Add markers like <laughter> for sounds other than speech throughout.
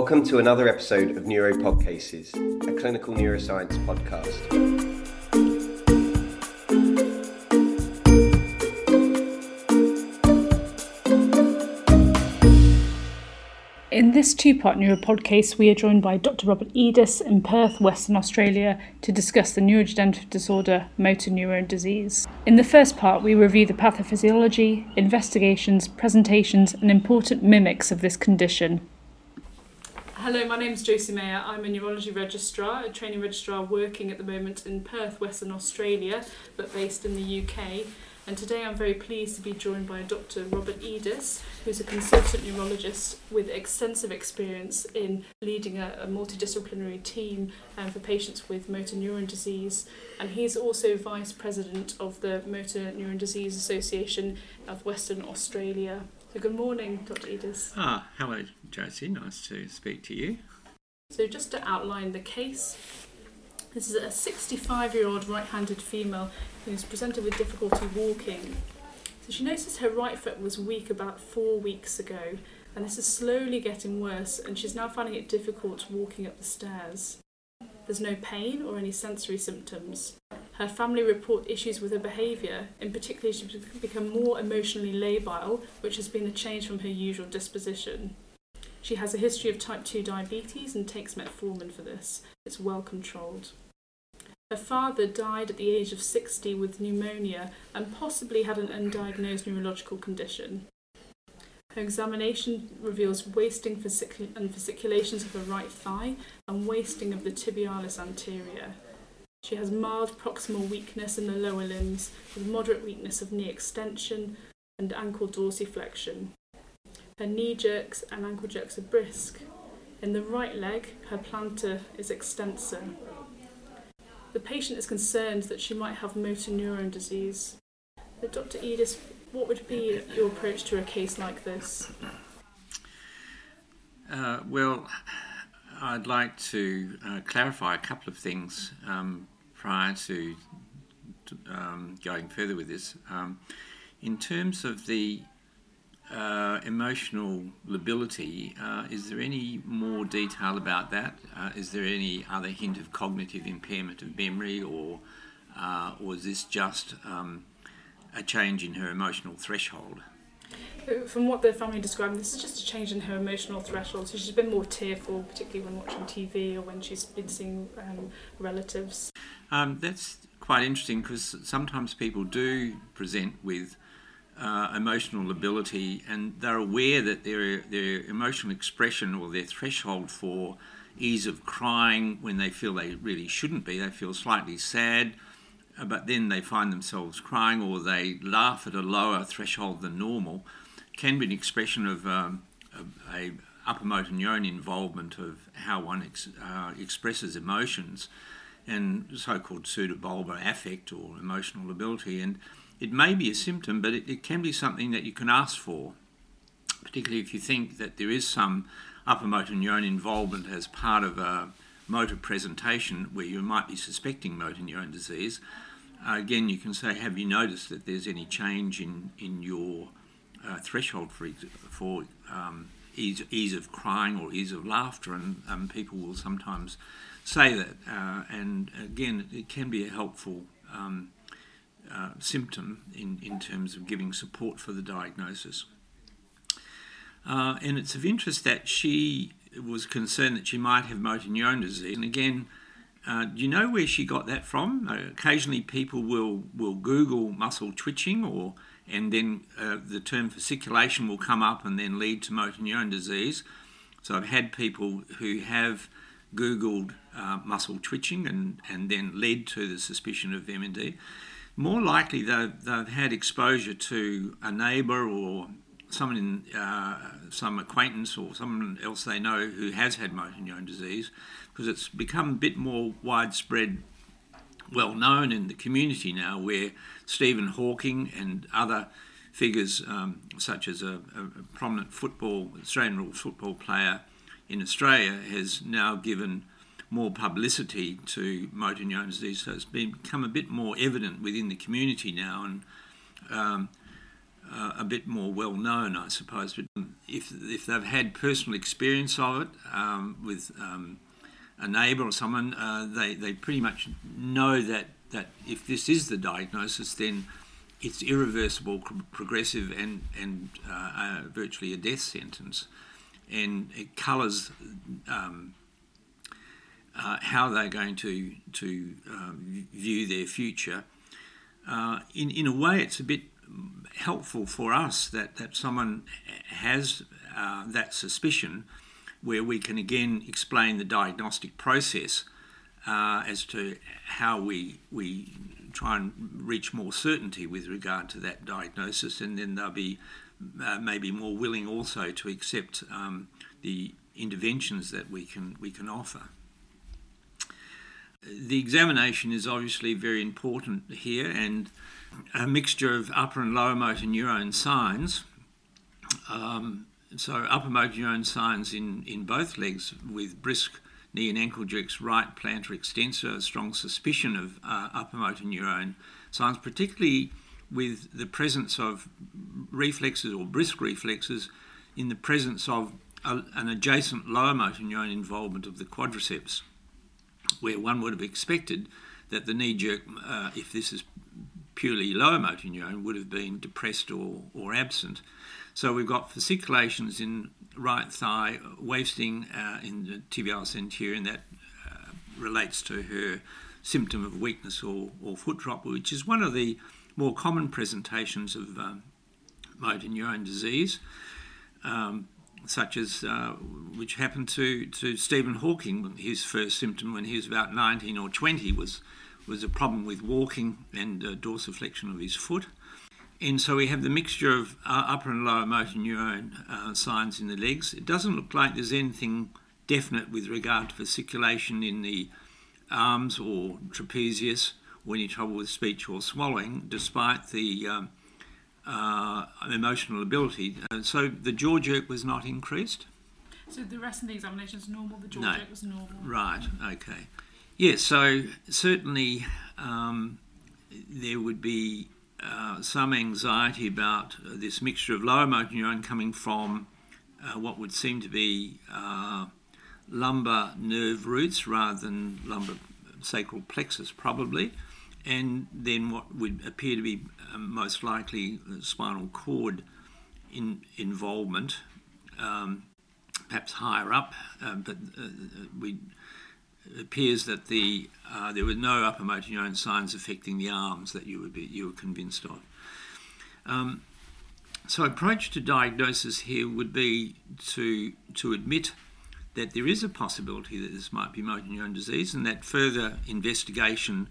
Welcome to another episode of Neuropod Cases, a clinical neuroscience podcast. In this two part Neuropod case, we are joined by Dr. Robert Edis in Perth, Western Australia, to discuss the neurodegenerative disorder motor neuron disease. In the first part, we review the pathophysiology, investigations, presentations, and important mimics of this condition. Hello, my name is Josie Mayer. I'm a neurology registrar, a training registrar working at the moment in Perth, Western Australia, but based in the UK. And today I'm very pleased to be joined by Dr. Robert Edis, who's a consultant neurologist with extensive experience in leading a, a multidisciplinary team um, for patients with motor neuron disease. And he's also vice president of the Motor Neuron Disease Association of Western Australia. So, good morning, Dr. Edis. Ah, hello, Josie. Nice to speak to you. So, just to outline the case, this is a 65 year old right handed female who's presented with difficulty walking. So she noticed her right foot was weak about four weeks ago, and this is slowly getting worse, and she's now finding it difficult walking up the stairs. There's no pain or any sensory symptoms. Her family report issues with her behaviour, in particular, she's become more emotionally labile, which has been a change from her usual disposition. She has a history of type 2 diabetes and takes metformin for this. It's well controlled. Her father died at the age of 60 with pneumonia and possibly had an undiagnosed neurological condition. Her examination reveals wasting and fasciculations of her right thigh and wasting of the tibialis anterior. She has mild proximal weakness in the lower limbs with moderate weakness of knee extension and ankle dorsiflexion. Her knee jerks and ankle jerks are brisk. In the right leg, her plantar is extensor. The patient is concerned that she might have motor neuron disease. But Dr. Edis, what would be your approach to a case like this? Uh, well, I'd like to uh, clarify a couple of things um, prior to, to um, going further with this. Um, in terms of the uh, emotional lability, uh, is there any more detail about that? Uh, is there any other hint of cognitive impairment of memory, or uh, or is this just um, a change in her emotional threshold? From what the family described, this is just a change in her emotional threshold. So she's been more tearful, particularly when watching TV or when she's been seeing um, relatives. Um, that's quite interesting because sometimes people do present with uh, emotional lability, and they're aware that their their emotional expression or their threshold for ease of crying when they feel they really shouldn't be, they feel slightly sad, but then they find themselves crying, or they laugh at a lower threshold than normal, can be an expression of, um, a upper motor neuron involvement of how one ex- uh, expresses emotions and so-called pseudobulbar affect or emotional lability. and it may be a symptom, but it, it can be something that you can ask for, particularly if you think that there is some upper motor neuron involvement as part of a motor presentation where you might be suspecting motor neuron disease. Uh, again, you can say, have you noticed that there's any change in, in your uh, threshold for, for um, ease, ease of crying or ease of laughter? And um, people will sometimes say that. Uh, and again, it can be a helpful um, uh, symptom in, in terms of giving support for the diagnosis. Uh, and it's of interest that she was concerned that she might have motor neuron disease. And again, uh, do you know where she got that from? Uh, occasionally, people will, will Google muscle twitching, or and then uh, the term fasciculation will come up and then lead to motor neuron disease. So I've had people who have Googled uh, muscle twitching and, and then led to the suspicion of MND more likely they've, they've had exposure to a neighbour or someone in uh, some acquaintance or someone else they know who has had motor neuron disease because it's become a bit more widespread well known in the community now where Stephen Hawking and other figures um, such as a, a, prominent football Australian rules football player in Australia has now given more publicity to motor neuron disease. So it's become a bit more evident within the community now and um, uh, a bit more well known, I suppose. But if, if they've had personal experience of it um, with um, a neighbour or someone, uh, they, they pretty much know that, that if this is the diagnosis, then it's irreversible, progressive, and, and uh, virtually a death sentence. And it colours um, uh, how they're going to, to um, view their future. Uh, in, in a way, it's a bit helpful for us that, that someone has uh, that suspicion where we can again explain the diagnostic process uh, as to how we, we try and reach more certainty with regard to that diagnosis, and then they'll be uh, maybe more willing also to accept um, the interventions that we can, we can offer. The examination is obviously very important here, and a mixture of upper and lower motor neurone signs. Um, so, upper motor neurone signs in, in both legs with brisk knee and ankle jerks, right plantar extensor, strong suspicion of uh, upper motor neurone signs, particularly with the presence of reflexes or brisk reflexes in the presence of a, an adjacent lower motor neuron involvement of the quadriceps, where one would have expected that the knee jerk, uh, if this is purely lower motor neuron would have been depressed or, or absent. So we've got fasciculations in right thigh, wasting uh, in the tibialis anterior, and that uh, relates to her symptom of weakness or, or foot drop, which is one of the more common presentations of um, motor neuron disease. Um, such as uh, which happened to, to Stephen Hawking. His first symptom when he was about 19 or 20 was was a problem with walking and uh, dorsiflexion of his foot. And so we have the mixture of uh, upper and lower motor neuron uh, signs in the legs. It doesn't look like there's anything definite with regard to fasciculation in the arms or trapezius or any trouble with speech or swallowing, despite the um, uh, emotional lability. Uh, so the jaw jerk was not increased. So the rest of the examination is normal, the jaw no. jerk was normal. Right, okay. Yes, so certainly um, there would be uh, some anxiety about uh, this mixture of lower motor neuron coming from uh, what would seem to be uh, lumbar nerve roots rather than lumbar sacral plexus, probably, and then what would appear to be um, most likely spinal cord in, involvement, um, perhaps higher up, uh, but uh, we it appears that the uh, there were no upper motor neuron signs affecting the arms that you would be you were convinced of. Um, so, approach to diagnosis here would be to to admit that there is a possibility that this might be motor neuron disease, and that further investigation,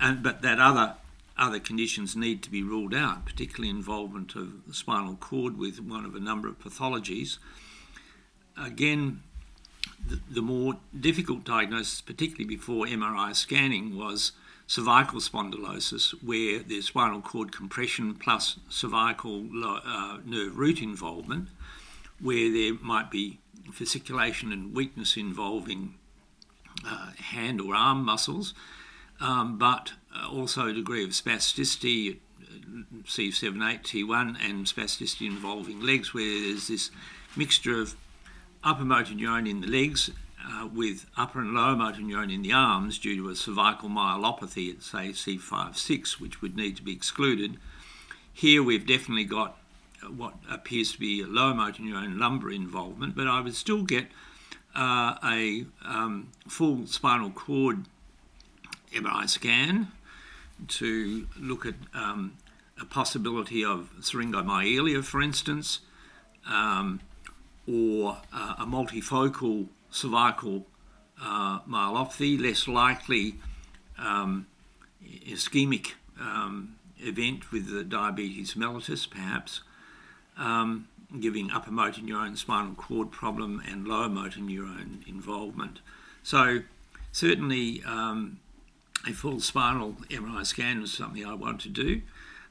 and but that other other conditions need to be ruled out, particularly involvement of the spinal cord with one of a number of pathologies. Again, the, more difficult diagnosis, particularly before MRI scanning, was cervical spondylosis, where there's spinal cord compression plus cervical uh, nerve root involvement, where there might be fasciculation and weakness involving uh, hand or arm muscles, um, but uh, also a degree of spasticity, C78T1, and spasticity involving legs, where there's this mixture of upper motor neuron in the legs uh, with upper and lower motor neuron in the arms due to a cervical myelopathy at, say, C5-6, which would need to be excluded. Here we've definitely got uh, what appears to be a lower motor neuron lumbar involvement, but I would still get uh, a um, full spinal cord MRI scan to look at um, a possibility of syringomyelia, for instance. Um, or uh, a multifocal cervical uh, myelopathy, less likely um, ischemic um, event with the diabetes mellitus, perhaps, um, giving upper motor neuron spinal cord problem and lower motor neuron involvement. So, certainly, um, a full spinal MRI scan is something I want to do.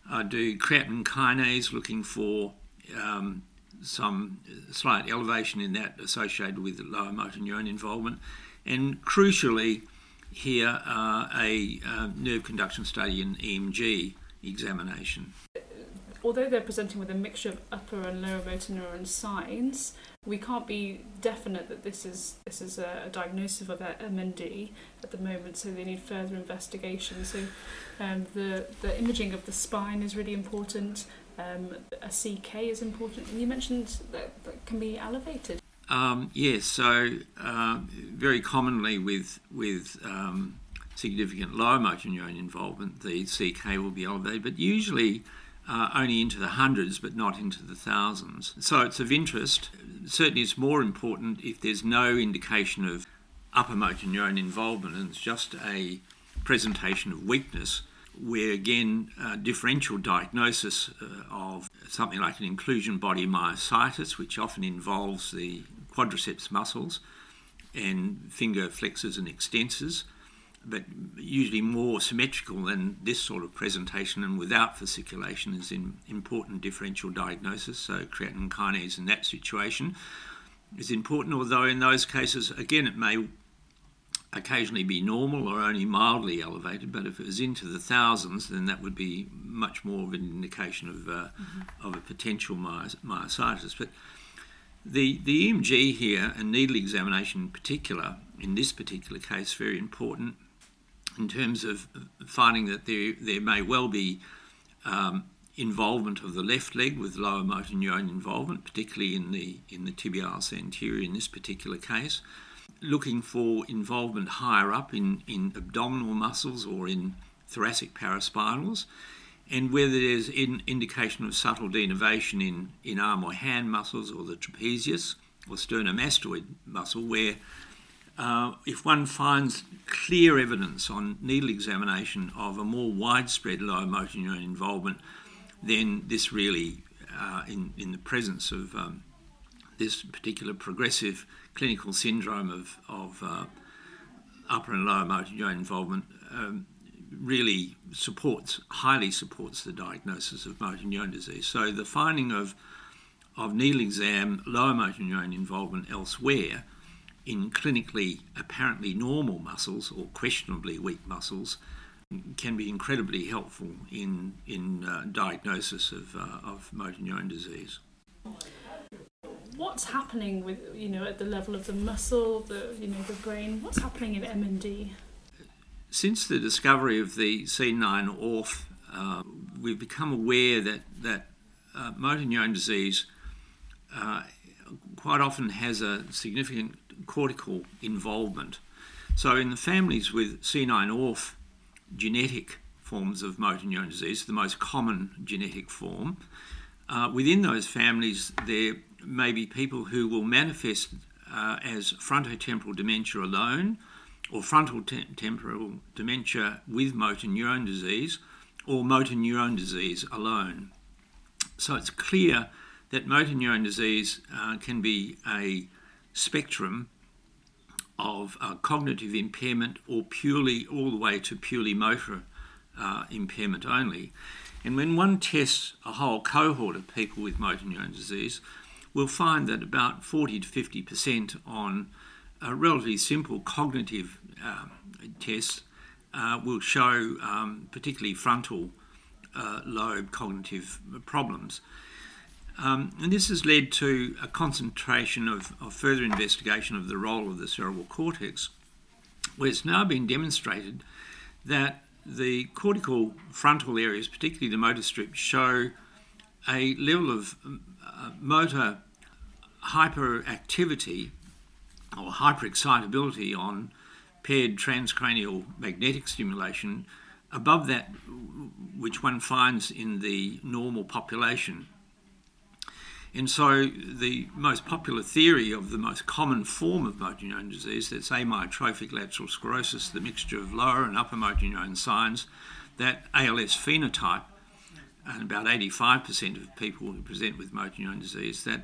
I do creatine kinase looking for um, some slight elevation in that associated with lower motor neuron involvement. And crucially, here, uh, a nerve conduction study in EMG examination. although they're presenting with a mixture of upper and lower motor neuron signs, we can't be definite that this is this is a, a diagnosis of MND at the moment. So they need further investigation. So um, the the imaging of the spine is really important. Um, a CK is important, you mentioned that, that can be elevated. Um, yes, so uh, very commonly with with um, significant low motor neuron involvement, the CK will be elevated, but usually uh, only into the hundreds, but not into the thousands. So it's of interest. Certainly, it's more important if there's no indication of upper motor neuron involvement and it's just a presentation of weakness, where again, uh, differential diagnosis uh, of something like an inclusion body myositis, which often involves the quadriceps muscles and finger flexors and extensors, but usually more symmetrical than this sort of presentation and without fasciculation is in important differential diagnosis. So creatine kinase in that situation is important, although in those cases, again, it may occasionally be normal or only mildly elevated, but if it was into the thousands, then that would be much more of an indication of, uh, mm-hmm. of a potential myositis. But the, the EMG here and needle examination in particular, in this particular case, very important in terms of finding that there, there may well be um, involvement of the left leg with lower motor neuron involvement, particularly in the, in the tibialis anterior in this particular case. Looking for involvement higher up in, in abdominal muscles or in thoracic paraspinals, and whether there's in indication of subtle denervation in, in arm or hand muscles or the trapezius or sternomastoid muscle, where uh, if one finds clear evidence on needle examination of a more widespread lower motor neuron involvement, then this really, uh, in, in the presence of um, this particular progressive clinical syndrome of, of uh, upper and lower motor neuron involvement, um, really supports, highly supports the diagnosis of motor neuron disease. So the finding of, of needle exam, lower motor neuron involvement elsewhere in clinically apparently normal muscles or questionably weak muscles can be incredibly helpful in, in uh, diagnosis of, uh, of motor neuron disease. What's happening with, you know, at the level of the muscle, the, you know, the brain? What's happening in MND? Since the discovery of the C9orf, uh, we've become aware that, that uh, motor neuron disease uh, quite often has a significant cortical involvement. So, in the families with C9orf genetic forms of motor neuron disease, the most common genetic form, uh, within those families, there may be people who will manifest uh, as frontotemporal dementia alone, or frontal te- temporal dementia with motor neuron disease, or motor neuron disease alone. So it's clear that motor neuron disease uh, can be a spectrum of uh, cognitive impairment or purely all the way to purely motor uh, impairment only. And when one tests a whole cohort of people with motor neuron disease, we'll find that about 40 to 50% on a relatively simple cognitive um, tests uh, will show um, particularly frontal uh, lobe cognitive problems. Um, and this has led to a concentration of, of, further investigation of the role of the cerebral cortex, where it's now been demonstrated that the cortical frontal areas, particularly the motor strip, show a level of uh, motor hyperactivity or hyperexcitability on paired transcranial magnetic stimulation above that which one finds in the normal population. And so, the most popular theory of the most common form of motor neuron disease, that's amyotrophic lateral sclerosis, the mixture of lower and upper motor neuron signs, that ALS phenotype, and about 85% of people who present with motor neuron disease, that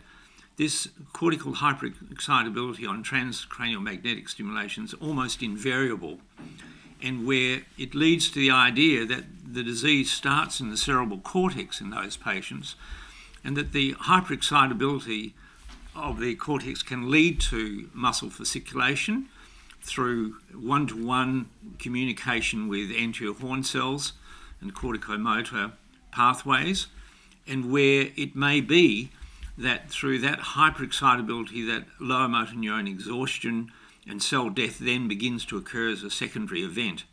this cortical hyperexcitability on transcranial magnetic stimulation is almost invariable, and where it leads to the idea that the disease starts in the cerebral cortex in those patients and that the hyperexcitability of the cortex can lead to muscle fasciculation through one to one communication with anterior horn cells and corticomotor pathways, and where it may be that through that hyperexcitability, that lower motor neuron exhaustion and cell death then begins to occur as a secondary event.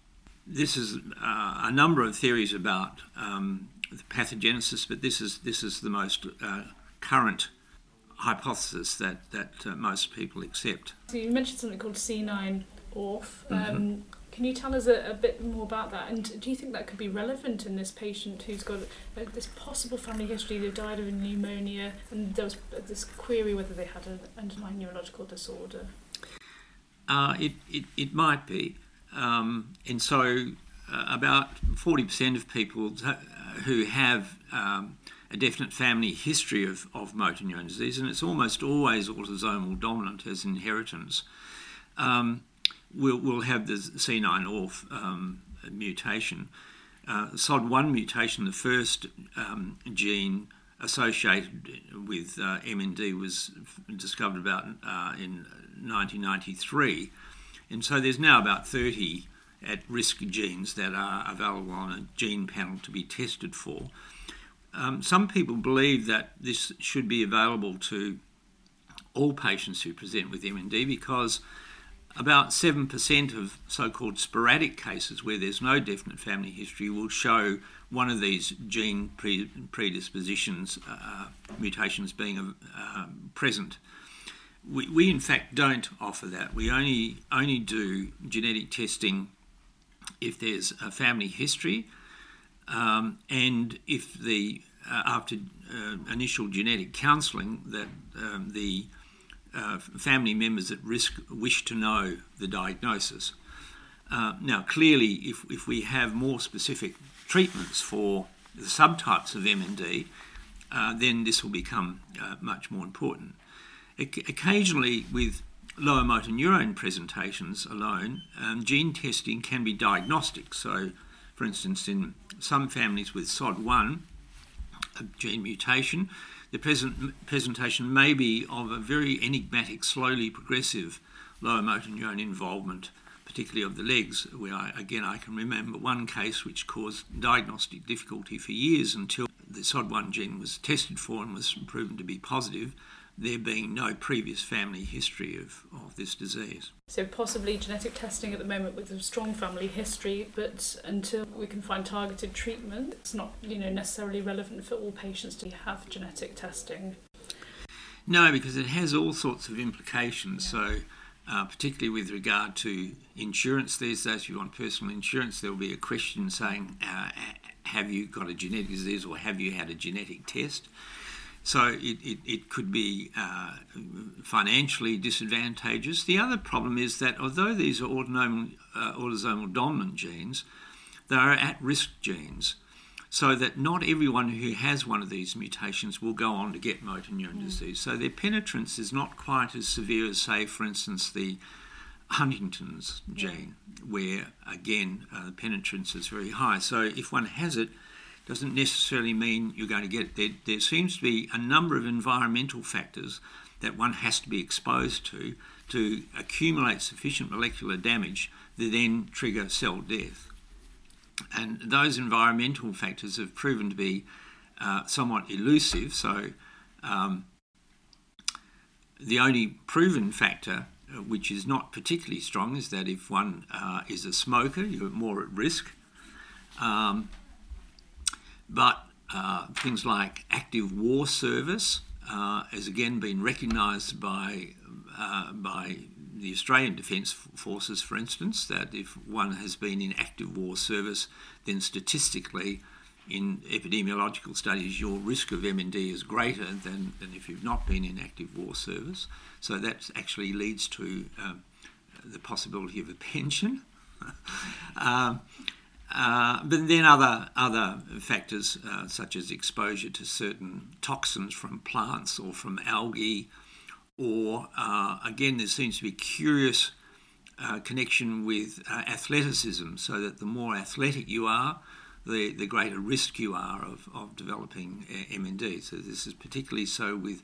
This is uh, a number of theories about um, the pathogenesis, but this is this is the most uh, current hypothesis that that uh, most people accept. So you mentioned something called C9 ORF. Um, mm-hmm. Can you tell us a, a, bit more about that? And do you think that could be relevant in this patient who's got uh, this possible family history? They've died of pneumonia, and there was this query whether they had an underlying neurological disorder. Uh, it, it, it might be. Um, and so, uh, about 40% of people who have um, a definite family history of, of motor neuron disease, and it's almost always autosomal dominant as inheritance, um, will, will have the C9orf um, mutation. Uh, SOD1 mutation, the first um, gene associated with uh, MND, was discovered about uh, in 1993. And so there's now about 30 at risk genes that are available on a gene panel to be tested for. Um, some people believe that this should be available to all patients who present with MND because about 7% of so called sporadic cases where there's no definite family history will show one of these gene predispositions, uh, mutations being uh, present. We, we, in fact, don't offer that. We only, only do genetic testing if there's a family history um, and if the uh, after uh, initial genetic counselling that um, the uh, family members at risk wish to know the diagnosis. Uh, now, clearly, if, if we have more specific treatments for the subtypes of MND, uh, then this will become uh, much more important. Occasionally, with lower motor neuron presentations alone, um, gene testing can be diagnostic. So, for instance, in some families with SOD1, a gene mutation, the present presentation may be of a very enigmatic, slowly progressive lower motor neuron involvement, particularly of the legs, where I, again I can remember one case which caused diagnostic difficulty for years until the SOD1 gene was tested for and was proven to be positive there being no previous family history of, of this disease. So, possibly genetic testing at the moment with a strong family history, but until we can find targeted treatment, it's not you know, necessarily relevant for all patients to have genetic testing. No, because it has all sorts of implications. Yeah. So, uh, particularly with regard to insurance these days, if you want personal insurance, there will be a question saying, uh, Have you got a genetic disease or have you had a genetic test? So it, it, it could be uh, financially disadvantageous. The other problem is that although these are autosomal, uh, autosomal dominant genes, they are at risk genes. So that not everyone who has one of these mutations will go on to get motor neuron mm. disease. So their penetrance is not quite as severe as, say, for instance, the Huntington's gene, where again uh, the penetrance is very high. So if one has it, doesn't necessarily mean you're going to get it. There, there seems to be a number of environmental factors that one has to be exposed to to accumulate sufficient molecular damage that then trigger cell death. And those environmental factors have proven to be uh, somewhat elusive. So, um, the only proven factor, uh, which is not particularly strong, is that if one uh, is a smoker, you're more at risk. Um, but uh, things like active war service uh, has again been recognised by, uh, by the Australian Defence Forces, for instance, that if one has been in active war service, then statistically, in epidemiological studies, your risk of MND is greater than, than if you've not been in active war service. So that actually leads to um, the possibility of a pension. <laughs> um, uh, but then other other factors uh, such as exposure to certain toxins from plants or from algae, or uh, again there seems to be curious uh, connection with uh, athleticism, so that the more athletic you are, the, the greater risk you are of, of developing MND. So this is particularly so with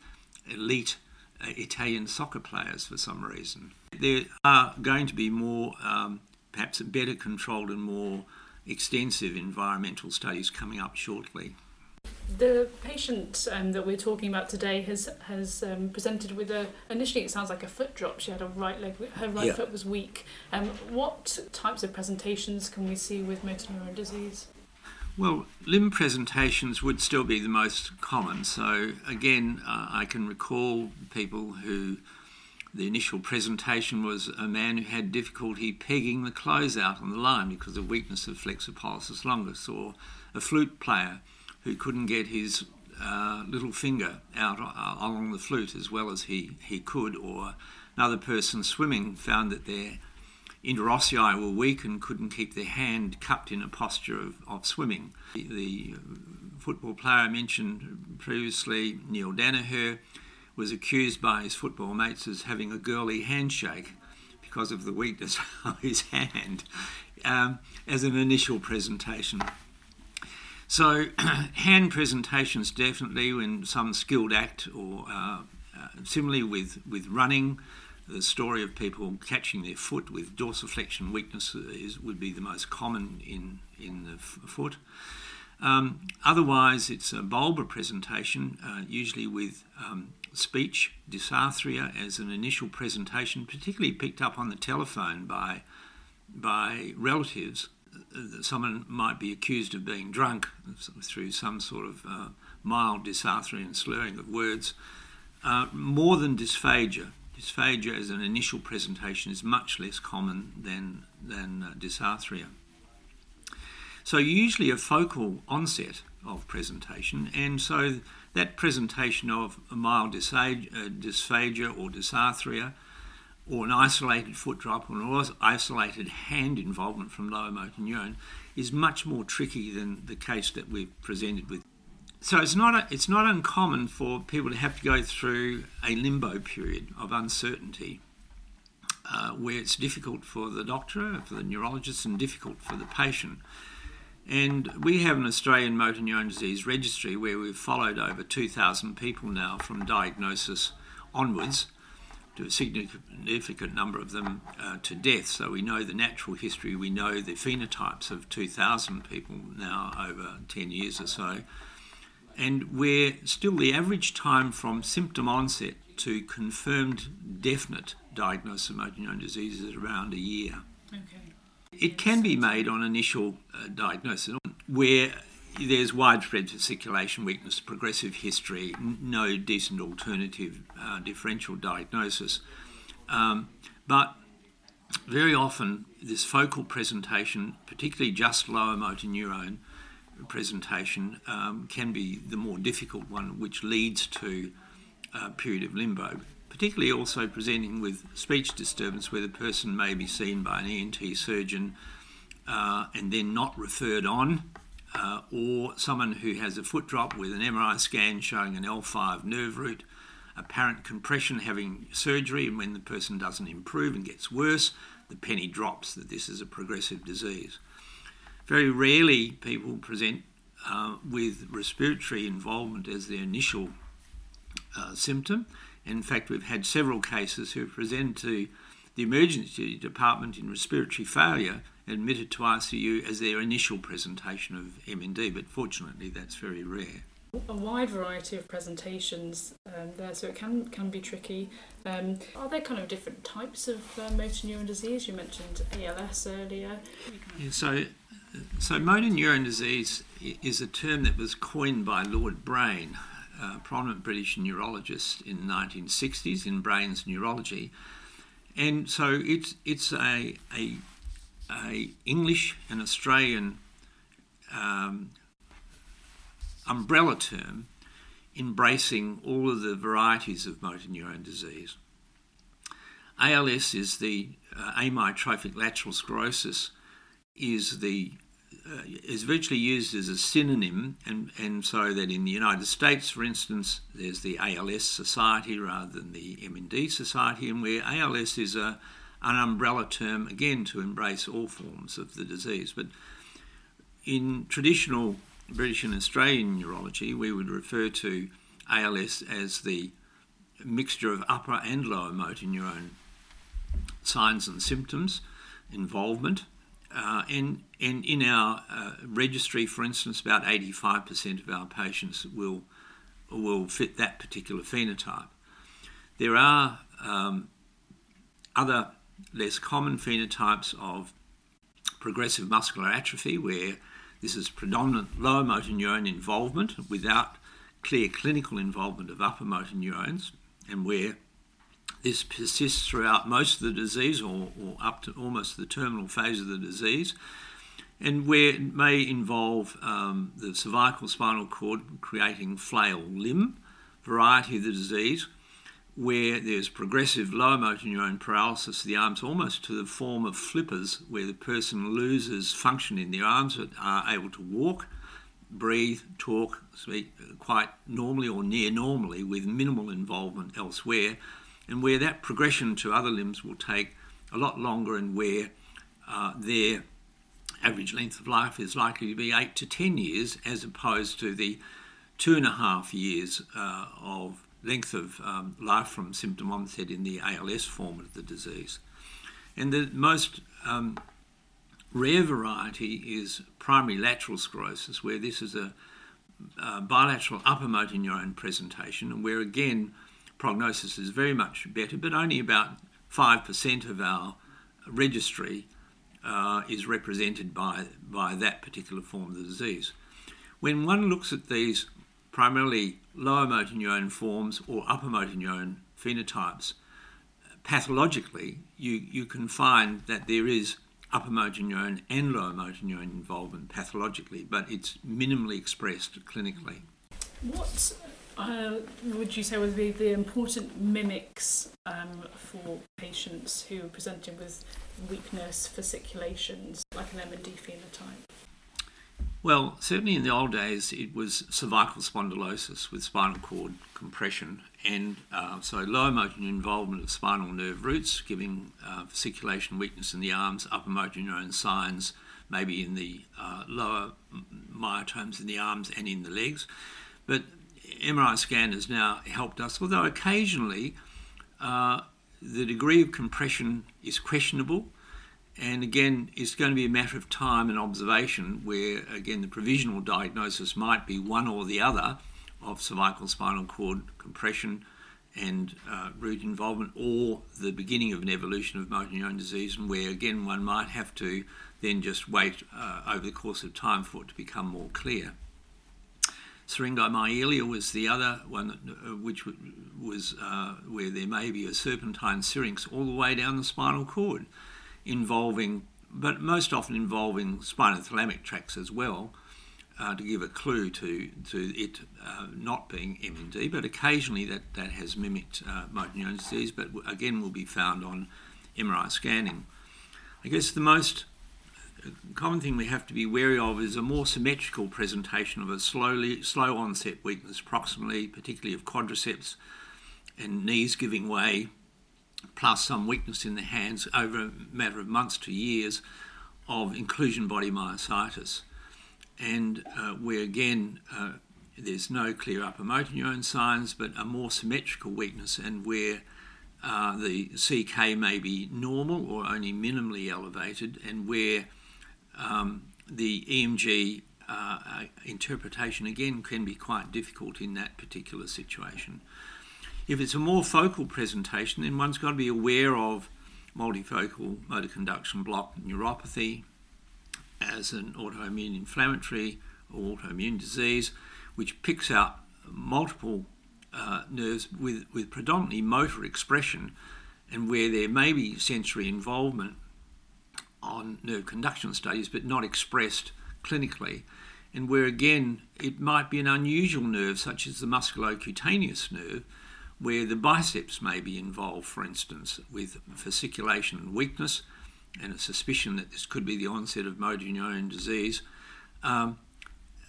elite Italian soccer players for some reason. There are going to be more, um, perhaps better controlled and more extensive environmental studies coming up shortly. The patient um, that we're talking about today has has um, presented with a initially it sounds like a foot drop. She had a right leg, her right Yeah. foot was weak. Um, what types of presentations can we see with motor neuron disease? Well, limb presentations would still be the most common. So, again, uh, I can recall people who the initial presentation was a man who had difficulty pegging the clothes out on the line because of weakness of flexor pollicis longus, or a flute player who couldn't get his uh, little finger out uh, along the flute as well as he, he could, or another person swimming found that their interossei were weak and couldn't keep their hand cupped in a posture of, of swimming. The, the football player I mentioned previously, Neale Daniher, was accused by his football mates as having a girly handshake because of the weakness <laughs> of his hand um, as an initial presentation. So, <clears throat> hand presentations definitely when some skilled act, or uh, uh, similarly with, with running, the story of people catching their foot with dorsiflexion weakness is, would be the most common in, in the f- foot. Um, otherwise, it's a bulbar presentation, uh, usually with um, speech dysarthria as an initial presentation, particularly picked up on the telephone by, by relatives. Someone might be accused of being drunk through some sort of uh, mild dysarthria and slurring of words. Uh, more than dysphagia. Dysphagia as an initial presentation is much less common than, than uh, dysarthria. So, usually a focal onset of presentation, and so that presentation of a mild dysphagia, uh, or dysarthria, or an isolated foot drop, or an isolated hand involvement from lower motor neuron, is much more tricky than the case that we've presented with. So it's not it's not uncommon for people to have to go through a limbo period of uncertainty, uh, where it's difficult for the doctor, for the neurologist, and difficult for the patient. And we have an Australian motor neuron disease registry where we've followed over 2,000 people now from diagnosis onwards, to a significant number of them uh, to death. So we know the natural history, we know the phenotypes of 2,000 people now over 10 years or so. And we're still the average time from symptom onset to confirmed definite diagnosis of motor neuron disease is around a year. Okay. It can be made on initial uh, diagnosis where there's widespread fasciculation weakness, progressive history, n- no decent alternative uh, differential diagnosis. Um, but very often, this focal presentation, particularly just lower motor neuron presentation, um, can be the more difficult one, which leads to a period of limbo. Particularly also presenting with speech disturbance, where the person may be seen by an ENT surgeon uh, and then not referred on, uh, or someone who has a foot drop with an MRI scan showing an L5 nerve root, apparent compression having surgery, and when the person doesn't improve and gets worse, the penny drops that this is a progressive disease. Very rarely people present uh, with respiratory involvement as their initial uh, symptom. In fact, we've had several cases who presented to the emergency department in respiratory failure, admitted to ICU as their initial presentation of MND, but fortunately that's very rare. A wide variety of presentations um, there, so it can can be tricky. Um, are there kind of different types of uh, motor neuron disease? You mentioned ALS earlier. Yeah, so, so motor neuron disease is a term that was coined by Lord Brain, prominent British neurologist in the 1960s in Brain's Neurology, and so it's it's a a, a English and Australian um, umbrella term embracing all of the varieties of motor neuron disease. ALS is the uh, amyotrophic lateral sclerosis is the uh, is virtually used as a synonym, and, and so that in the United States, for instance, there's the ALS Society rather than the MND Society, and where ALS is a an umbrella term again to embrace all forms of the disease. But in traditional British and Australian neurology, we would refer to ALS as the mixture of upper and lower motor neuron signs and symptoms, involvement, uh, and, and in our uh, registry, for instance, about 85% of our patients will, will fit that particular phenotype. There are um, other less common phenotypes of progressive muscular atrophy, where this is predominant lower motor neuron involvement without clear clinical involvement of upper motor neurons, and where this persists throughout most of the disease or, or up to almost the terminal phase of the disease, and where it may involve um, the cervical spinal cord creating flail limb variety of the disease, where there's progressive lower motor neuron paralysis of the arms almost to the form of flippers, where the person loses function in their arms but are able to walk, breathe, talk, speak quite normally or near normally with minimal involvement elsewhere and where that progression to other limbs will take a lot longer and where uh, their average length of life is likely to be 8 to 10 years as opposed to the two and a half years uh, of length of um, life from symptom onset in the ALS form of the disease. And the most um, rare variety is primary lateral sclerosis, where this is a, a bilateral upper motor neuron presentation, and where again prognosis is very much better, but only about 5% of our registry uh, is represented by, by that particular form of the disease. When one looks at these primarily lower motor neuron forms or upper motor neuron phenotypes, pathologically, you, you can find that there is upper motor neuron and lower motor neuron involvement pathologically, but it's minimally expressed clinically. What uh, would you say would be the important mimics um, for patients who are presenting with weakness, fasciculations, like an MND phenotype? Well, certainly in the old days, it was cervical spondylosis with spinal cord compression, and uh, so lower motor involvement of spinal nerve roots, giving uh, fasciculation weakness in the arms, upper motor neuron signs, maybe in the uh, lower myotomes in the arms and in the legs. But MRI scan has now helped us, although occasionally uh, the degree of compression is questionable. And again, it's going to be a matter of time and observation where, again, the provisional diagnosis might be one or the other of cervical spinal cord compression and uh, root involvement, or the beginning of an evolution of motor neuron disease, and where, again, one might have to then just wait uh, over the course of time for it to become more clear. Syringomyelia was the other one, uh, which was uh, where there may be a serpentine syrinx all the way down the spinal cord, involving, but most often involving spinothalamic tracts as well, uh, to give a clue to to it uh, not being MND. But occasionally that that has mimicked uh, motor neuron disease, but again will be found on MRI scanning. I guess the most common thing we have to be wary of is a more symmetrical presentation of a slowly slow onset weakness proximally, particularly of quadriceps and knees giving way, plus some weakness in the hands over a matter of months to years of inclusion body myositis. And uh, where again uh, there's no clear upper motor neuron signs, but a more symmetrical weakness, and where uh, the CK may be normal or only minimally elevated, and where um, the EMG uh, uh, interpretation again can be quite difficult in that particular situation. If it's a more focal presentation, then one's got to be aware of multifocal motor conduction block neuropathy as an autoimmune inflammatory or autoimmune disease, which picks out multiple uh, nerves with, with predominantly motor expression and where there may be sensory involvement on nerve conduction studies but not expressed clinically, and where again it might be an unusual nerve such as the musculocutaneous nerve, where the biceps may be involved, for instance, with fasciculation and weakness, and a suspicion that this could be the onset of motor neuron disease, um,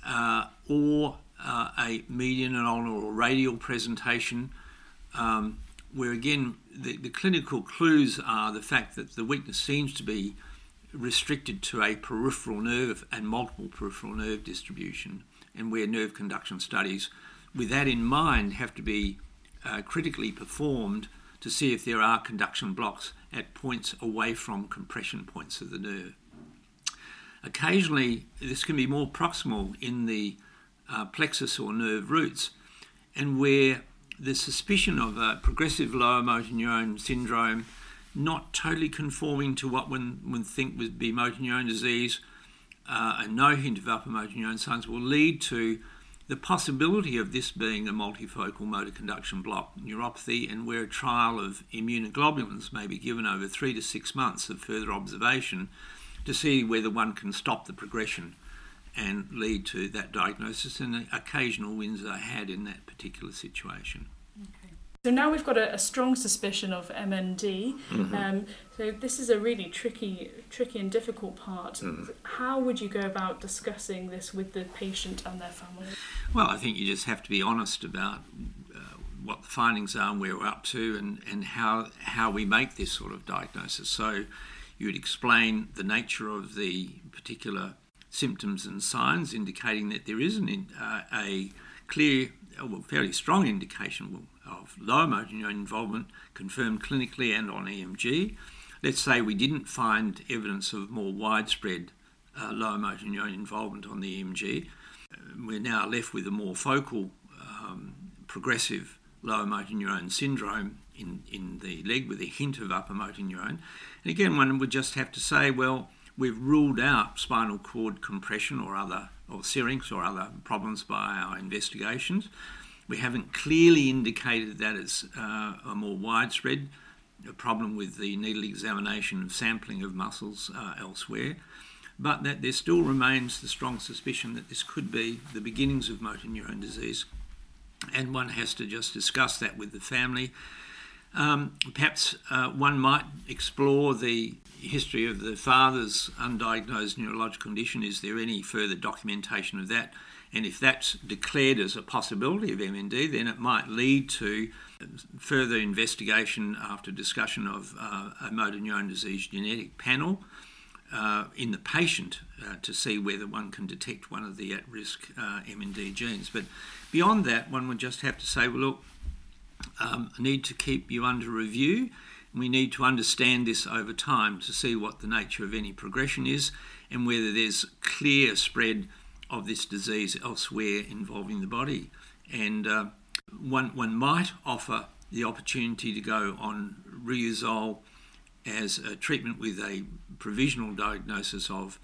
uh, or uh, a median and ulnar or radial presentation, um, where again the, the clinical clues are the fact that the weakness seems to be restricted to a peripheral nerve and multiple peripheral nerve distribution, and where nerve conduction studies, with that in mind, have to be uh, critically performed to see if there are conduction blocks at points away from compression points of the nerve. occasionally this can be more proximal in the uh, plexus or nerve roots, and where the suspicion of a progressive lower motor neuron syndrome, not totally conforming to what one would think would be motor neurone disease, uh, and no hint of upper motor neuron signs, will lead to the possibility of this being a multifocal motor conduction block neuropathy, and where a trial of immunoglobulins may be given over three to six months of further observation to see whether one can stop the progression and lead to that diagnosis, and occasional wins are had in that particular situation. So now we've got a, a strong suspicion of MND. Mm-hmm. Um, so this is a really tricky, tricky and difficult part. Mm. How would you go about discussing this with the patient and their family? Well, I think you just have to be honest about uh, what the findings are and where we're up to, and, and how how we make this sort of diagnosis. So you would explain the nature of the particular symptoms and signs, indicating that there is an, uh, a clear, well, fairly strong indication of lower motor neuron involvement confirmed clinically and on EMG. Let's say we didn't find evidence of more widespread uh, lower motor neuron involvement on the EMG. We're now left with a more focal, um, progressive lower motor neuron syndrome in, in the leg with a hint of upper motor neuron. And again, one would just have to say, well, we've ruled out spinal cord compression or other or syrinx or other problems by our investigations. We haven't clearly indicated that it's uh, a more widespread a problem with the needle examination of sampling of muscles uh, elsewhere, but that there still remains the strong suspicion that this could be the beginnings of motor neuron disease, and one has to just discuss that with the family. Um, perhaps uh, one might explore the history of the father's undiagnosed neurological condition. Is there any further documentation of that? And if that's declared as a possibility of MND, then it might lead to further investigation after discussion of uh, a motor neuron disease genetic panel uh, in the patient uh, to see whether one can detect one of the at risk uh, MND genes. But beyond that, one would just have to say, well, look, um, I need to keep you under review. We need to understand this over time to see what the nature of any progression is and whether there's clear spread of this disease elsewhere involving the body. And uh, one, one might offer the opportunity to go on Riluzole as a treatment with a provisional diagnosis of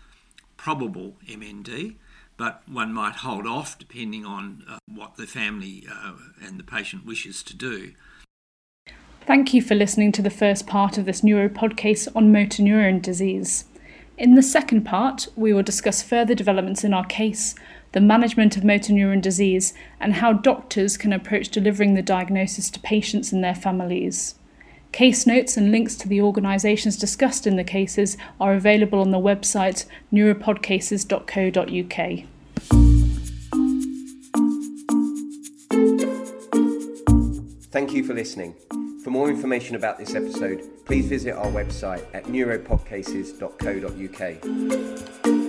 probable MND, but one might hold off depending on uh, what the family uh, and the patient wishes to do. Thank you for listening to the first part of this neuro podcast on motor neuron disease. In the second part, we will discuss further developments in our case, the management of motor neuron disease, and how doctors can approach delivering the diagnosis to patients and their families. Case notes and links to the organisations discussed in the cases are available on the website neuropodcases.co.uk. Thank you for listening. For more information about this episode, please visit our website at neuropodcases.co.uk.